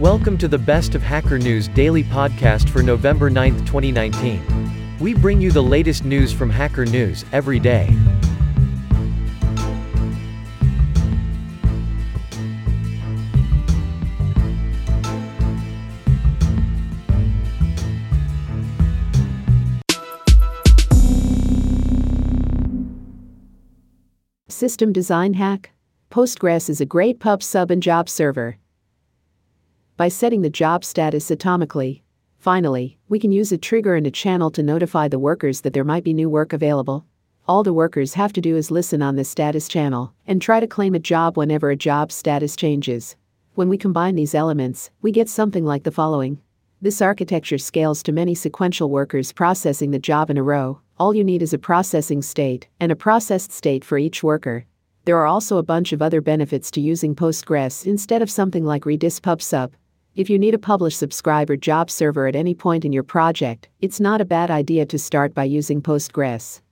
Welcome to the Best of Hacker News daily podcast for November 9, 2019. We bring you the latest news from Hacker News every day. System design hack? Postgres is a great pub sub and job server. By setting the job status atomically, finally, we can use a trigger and a channel to notify the workers that there might be new work available. All the workers have to do is listen on the status channel and try to claim a job whenever a job status changes. When we combine these elements, we get something like the following. This architecture scales to many sequential workers processing the job in a row. All you need is a processing state and a processed state for each worker. There are also a bunch of other benefits to using Postgres instead of something like Redis PubSub. If you need a publish subscribe or job server at any point in your project, it's not a bad idea to start by using Postgres.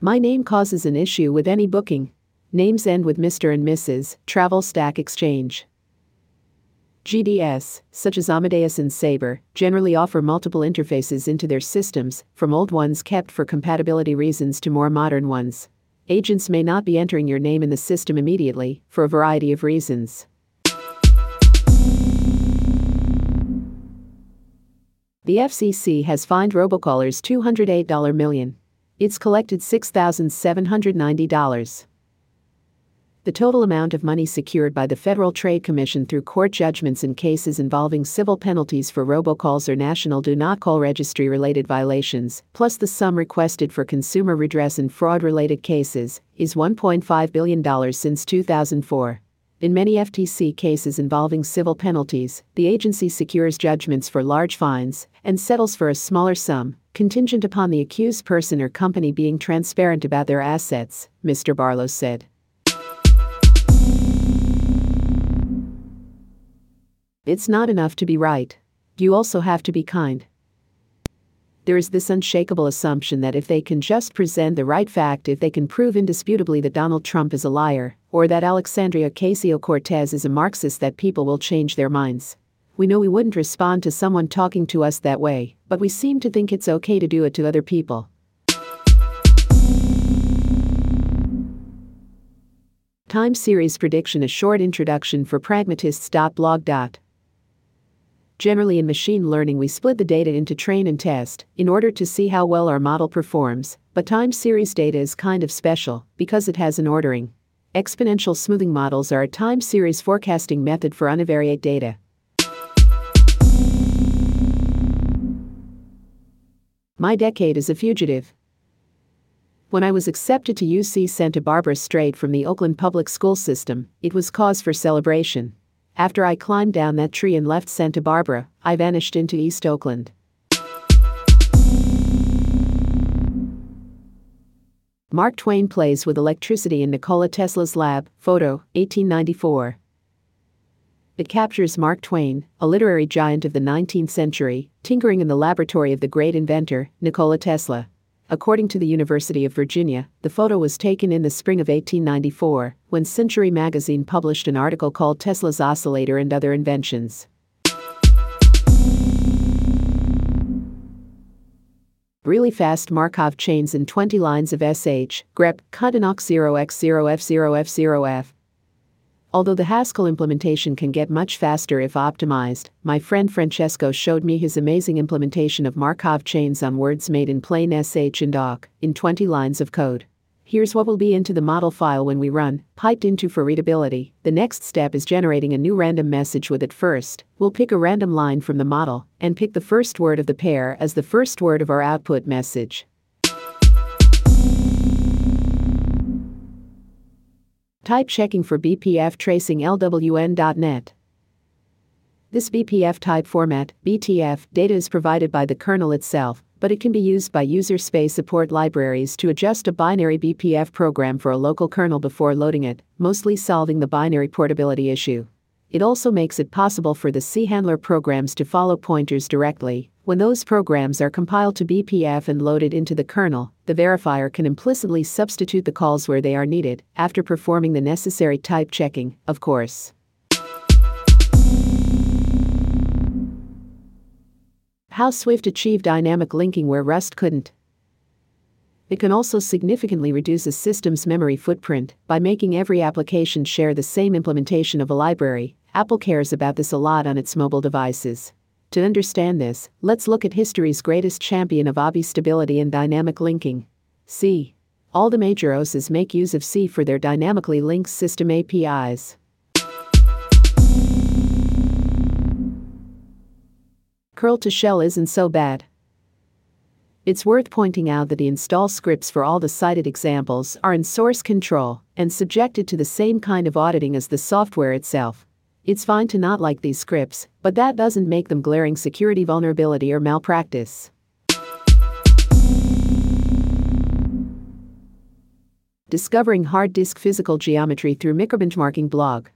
My name causes an issue with any booking. Names end with Mr. and Mrs. Travel Stack Exchange. GDS, such as Amadeus and Sabre, generally offer multiple interfaces into their systems, from old ones kept for compatibility reasons to more modern ones. Agents may not be entering your name in the system immediately, for a variety of reasons. The FCC has fined robocallers $208 million. It's collected $6,790 the total amount of money secured by the Federal Trade Commission through court judgments in cases involving civil penalties for robocalls or national do not call registry related violations, plus the sum requested for consumer redress in fraud related cases, is $1.5 billion since 2004. In many FTC cases involving civil penalties, the agency secures judgments for large fines and settles for a smaller sum, contingent upon the accused person or company being transparent about their assets, Mr. Barlow said. It's not enough to be right. You also have to be kind. There is this unshakable assumption that if they can just present the right fact, if they can prove indisputably that Donald Trump is a liar, or that Alexandria Ocasio Cortez is a Marxist, that people will change their minds. We know we wouldn't respond to someone talking to us that way, but we seem to think it's okay to do it to other people. Time series prediction A short introduction for pragmatists.blog. Generally, in machine learning, we split the data into train and test in order to see how well our model performs, but time series data is kind of special because it has an ordering. Exponential smoothing models are a time series forecasting method for univariate data. My decade is a fugitive. When I was accepted to UC Santa Barbara straight from the Oakland public school system, it was cause for celebration. After I climbed down that tree and left Santa Barbara, I vanished into East Oakland. Mark Twain plays with electricity in Nikola Tesla's lab, photo, 1894. It captures Mark Twain, a literary giant of the 19th century, tinkering in the laboratory of the great inventor, Nikola Tesla. According to the University of Virginia, the photo was taken in the spring of 1894 when Century magazine published an article called Tesla's Oscillator and Other Inventions. Really fast Markov chains in 20 lines of SH, grep, cut and awk 0x0f0f0f, Although the Haskell implementation can get much faster if optimized, my friend Francesco showed me his amazing implementation of Markov chains on words made in plain SH and awk in 20 lines of code. Here's what will be into the model file when we run, piped into for readability. The next step is generating a new random message with it first. We'll pick a random line from the model and pick the first word of the pair as the first word of our output message. Type checking for BPF tracing LWN.net. This BPF type format, BTF, data is provided by the kernel itself, but it can be used by user space support libraries to adjust a binary BPF program for a local kernel before loading it, mostly solving the binary portability issue. It also makes it possible for the C handler programs to follow pointers directly, When those programs are compiled to BPF and loaded into the kernel, the verifier can implicitly substitute the calls where they are needed, after performing the necessary type checking, of course. How Swift achieved dynamic linking where Rust couldn't. It can also significantly reduce a system's memory footprint by making every application share the same implementation of a library. Apple cares about this a lot on its mobile devices. To understand this, let's look at history's greatest champion of ABI stability and dynamic linking. C. All the major OSes make use of C for their dynamically linked system APIs. Curl to shell isn't so bad. It's worth pointing out that the install scripts for all the cited examples are in source control and subjected to the same kind of auditing as the software itself. It's fine to not like these scripts, but that doesn't make them glaring security vulnerability or malpractice. Discovering hard disk physical geometry through microbenchmarking blog.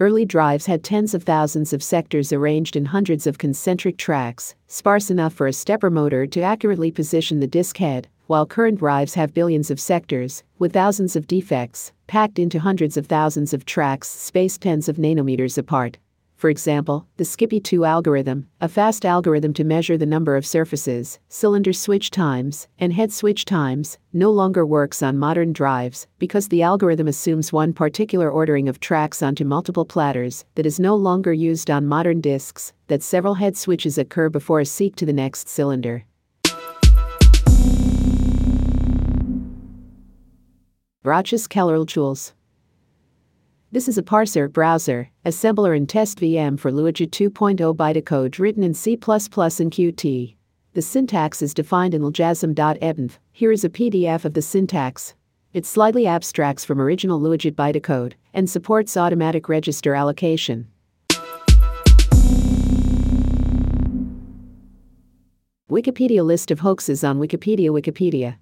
Early drives had tens of thousands of sectors arranged in hundreds of concentric tracks, sparse enough for a stepper motor to accurately position the disk head, while current drives have billions of sectors, with thousands of defects, packed into hundreds of thousands of tracks spaced tens of nanometers apart. For example, the Skippy2 algorithm, a fast algorithm to measure the number of surfaces, cylinder switch times, and head switch times, no longer works on modern drives because the algorithm assumes one particular ordering of tracks onto multiple platters that is no longer used on modern disks, that several head switches occur before a seek to the next cylinder. Rochus Keller tools. This is a parser browser, assembler and test VM for LuaJIT 2.0 bytecode written in C++ and Qt. The syntax is defined in ljasm.ebnf. Here is a PDF of the syntax. It slightly abstracts from original LuaJIT bytecode and supports automatic register allocation. Wikipedia list of hoaxes on Wikipedia Wikipedia.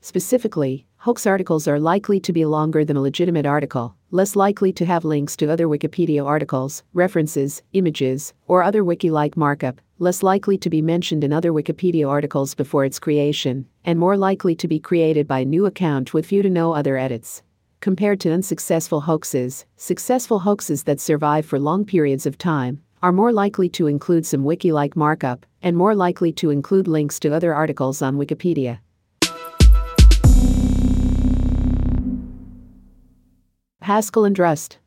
Specifically, hoax articles are likely to be longer than a legitimate article, less likely to have links to other Wikipedia articles, references, images, or other wiki like markup, less likely to be mentioned in other Wikipedia articles before its creation, and more likely to be created by a new account with few to no other edits. Compared to unsuccessful hoaxes, successful hoaxes that survive for long periods of time are more likely to include some wiki like markup and more likely to include links to other articles on Wikipedia. Haskell and Rust.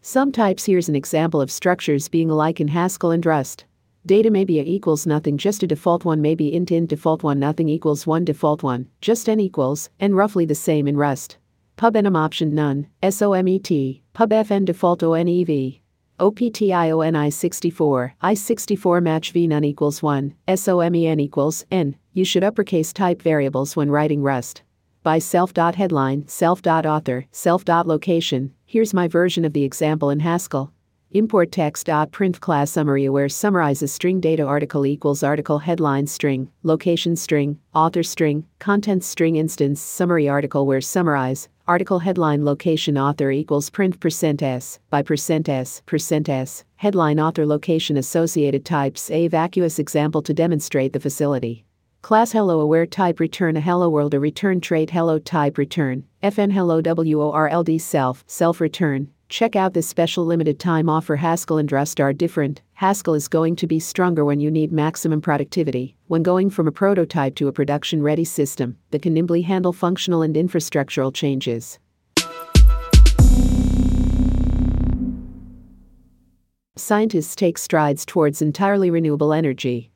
Some types here's an example of structures being alike in Haskell and Rust. Data may be a equals nothing just a default one may be int int default one nothing equals one default one just n equals and roughly the same in Rust. Pub enum option none SOMET pub fn default ONEV OPTIONI 64 I 64 match v none equals 1 SOMEN equals n you should uppercase type variables when writing Rust by self.headline, self.author, self.location. Here's my version of the example in Haskell. Import text.print class summary where summarizes string data article equals article headline string, location string, author string, content string instance summary article where summarize, article headline location author equals print percent %s by percent %s percent %s headline author location associated types a vacuous example to demonstrate the facility. Class hello aware type return a hello world a return trait hello type return fn hello world self self return. Check out this special limited time offer haskell and rust are different. Haskell is going to be stronger when you need maximum productivity. When going from a prototype to a production ready system that can nimbly handle functional and infrastructural changes. Scientists take strides towards entirely renewable energy.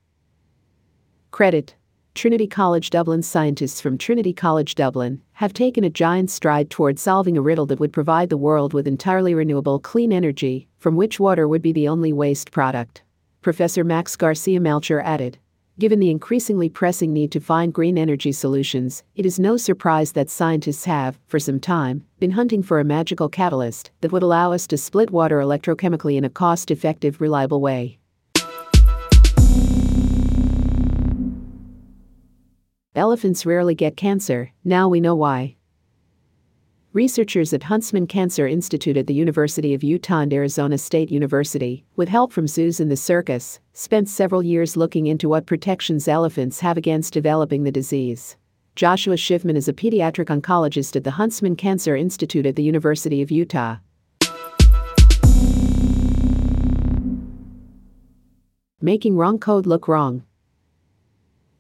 Credit Trinity College Dublin scientists from Trinity College Dublin have taken a giant stride toward solving a riddle that would provide the world with entirely renewable clean energy, from which water would be the only waste product. Professor Max Garcia Melchor added. Given the increasingly pressing need to find green energy solutions, it is no surprise that scientists have, for some time, been hunting for a magical catalyst that would allow us to split water electrochemically in a cost effective, reliable way. Elephants rarely get cancer, now we know why. Researchers at Huntsman Cancer Institute at the University of Utah and Arizona State University, with help from zoos in the circus, spent several years looking into what protections elephants have against developing the disease. Joshua Schiffman is a pediatric oncologist at the Huntsman Cancer Institute at the University of Utah. Making wrong code look wrong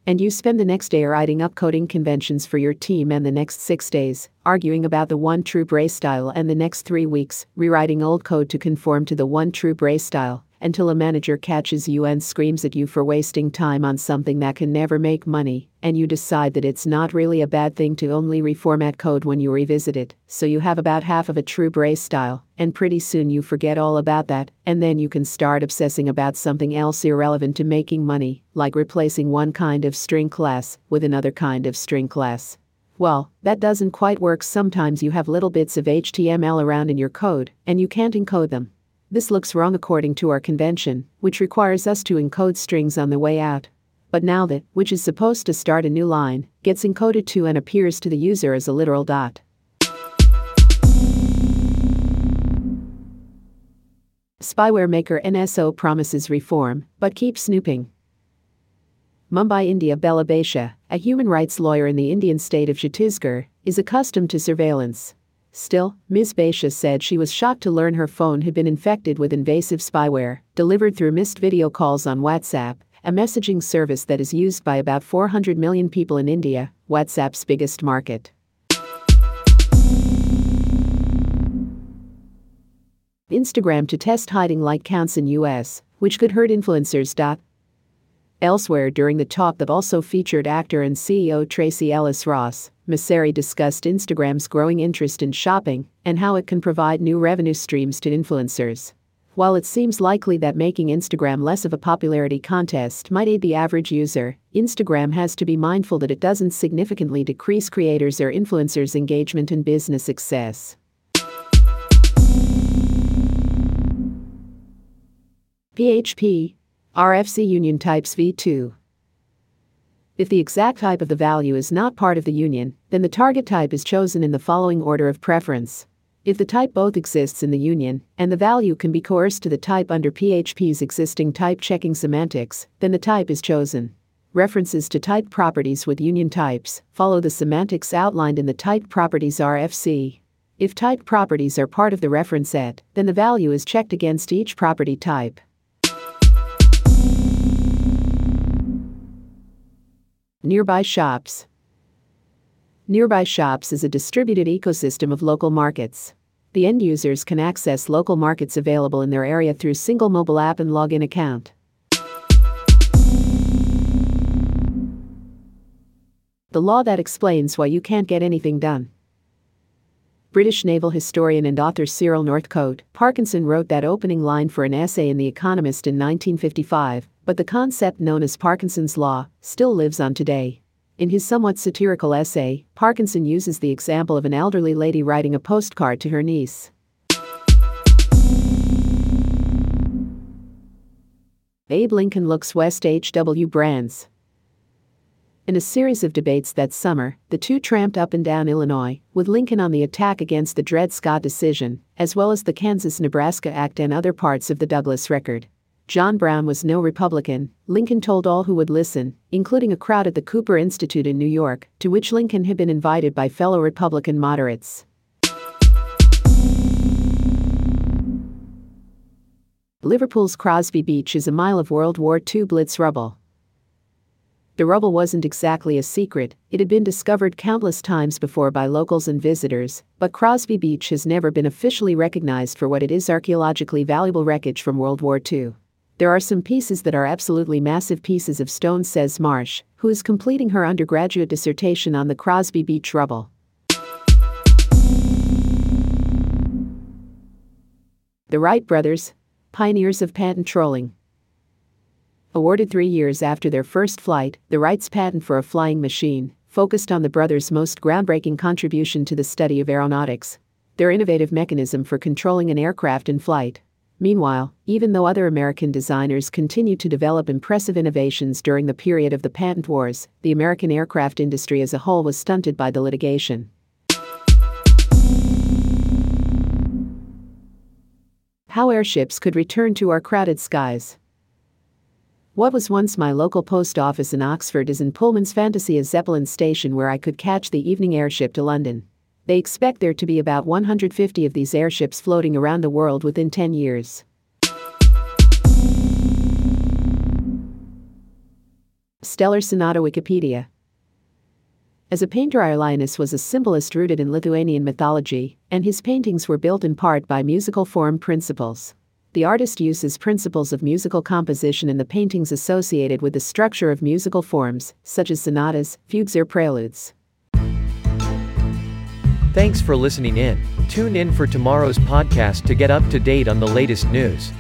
and you spend the next day writing up coding conventions for your team and the next six days, arguing about the one true brace style and the next three weeks, rewriting old code to conform to the one true brace style, until a manager catches you and screams at you for wasting time on something that can never make money, and you decide that it's not really a bad thing to only reformat code when you revisit it, so you have about half of a true brace style, and pretty soon you forget all about that, and then you can start obsessing about something else irrelevant to making money, like replacing one kind of string class with another kind of string class. Well, that doesn't quite work. Sometimes you have little bits of HTML around in your code, and you can't encode them. This looks wrong according to our convention, which requires us to encode strings on the way out. But now that, which is supposed to start a new line, gets encoded to and appears to the user as a literal dot. Spyware maker NSO promises reform, but keeps snooping. Mumbai, India Bela a human rights lawyer in the Indian state of Chhattisgarh, is accustomed to surveillance. Still, Ms. Bhatia said she was shocked to learn her phone had been infected with invasive spyware, delivered through missed video calls on WhatsApp, a messaging service that is used by about 400 million people in India, WhatsApp's biggest market. Instagram to test hiding like counts in US, which could hurt influencers. Elsewhere during the talk that also featured actor and CEO Tracee Ellis Ross, Mosseri discussed Instagram's growing interest in shopping and how it can provide new revenue streams to influencers. While it seems likely that making Instagram less of a popularity contest might aid the average user, Instagram has to be mindful that it doesn't significantly decrease creators or influencers' engagement and business success. PHP RFC Union Types v2 if the exact type of the value is not part of the union, then the target type is chosen in the following order of preference. If the type both exists in the union, and the value can be coerced to the type under PHP's existing type checking semantics, then the type is chosen. References to type properties with union types follow the semantics outlined in the type properties RFC. If type properties are part of the reference set, then the value is checked against each property type. Nearby shops. Nearby shops is a distributed ecosystem of local markets. The end users can access local markets available in their area through single mobile app and login account. The law that explains why you can't get anything done. British naval historian and author Cyril Northcote Parkinson wrote that opening line for an essay in The Economist in 1955 but the concept known as Parkinson's Law still lives on today. In his somewhat satirical essay, Parkinson uses the example of an elderly lady writing a postcard to her niece. Abe Lincoln looks west H.W. Brands. In a series of debates that summer, the two tramped up and down Illinois, with Lincoln on the attack against the Dred Scott decision, as well as the Kansas Nebraska Act and other parts of the Douglas Record. John Brown was no Republican, Lincoln told all who would listen, including a crowd at the Cooper Institute in New York, to which Lincoln had been invited by fellow Republican moderates. Liverpool's Crosby Beach is a mile of World War II Blitz rubble. The rubble wasn't exactly a secret, it had been discovered countless times before by locals and visitors, but Crosby Beach has never been officially recognized for what it is archaeologically valuable wreckage from World War II. There are some pieces that are absolutely massive pieces of stone, says Marsh, who is completing her undergraduate dissertation on the Crosby Beach rubble. The Wright brothers, pioneers of patent trolling. Awarded three years after their first flight, the Wrights' patent for a flying machine focused on the brothers' most groundbreaking contribution to the study of aeronautics, their innovative mechanism for controlling an aircraft in flight. Meanwhile, even though other American designers continued to develop impressive innovations during the period of the patent wars, the American aircraft industry as a whole was stunted by the litigation. How airships could return to our crowded skies. What was once my local post office in Oxford is in Pullman's fantasy as Zeppelin station where I could catch the evening airship to London. They expect there to be about 150 of these airships floating around the world within 10 years. Stellar Sonata Wikipedia As a painter, Čiurlionis was a symbolist rooted in Lithuanian mythology, and his paintings were built in part by musical form principles. The artist uses principles of musical composition in the paintings associated with the structure of musical forms, such as sonatas, fugues, or preludes. Thanks for listening in. Tune in for tomorrow's podcast to get up to date on the latest news.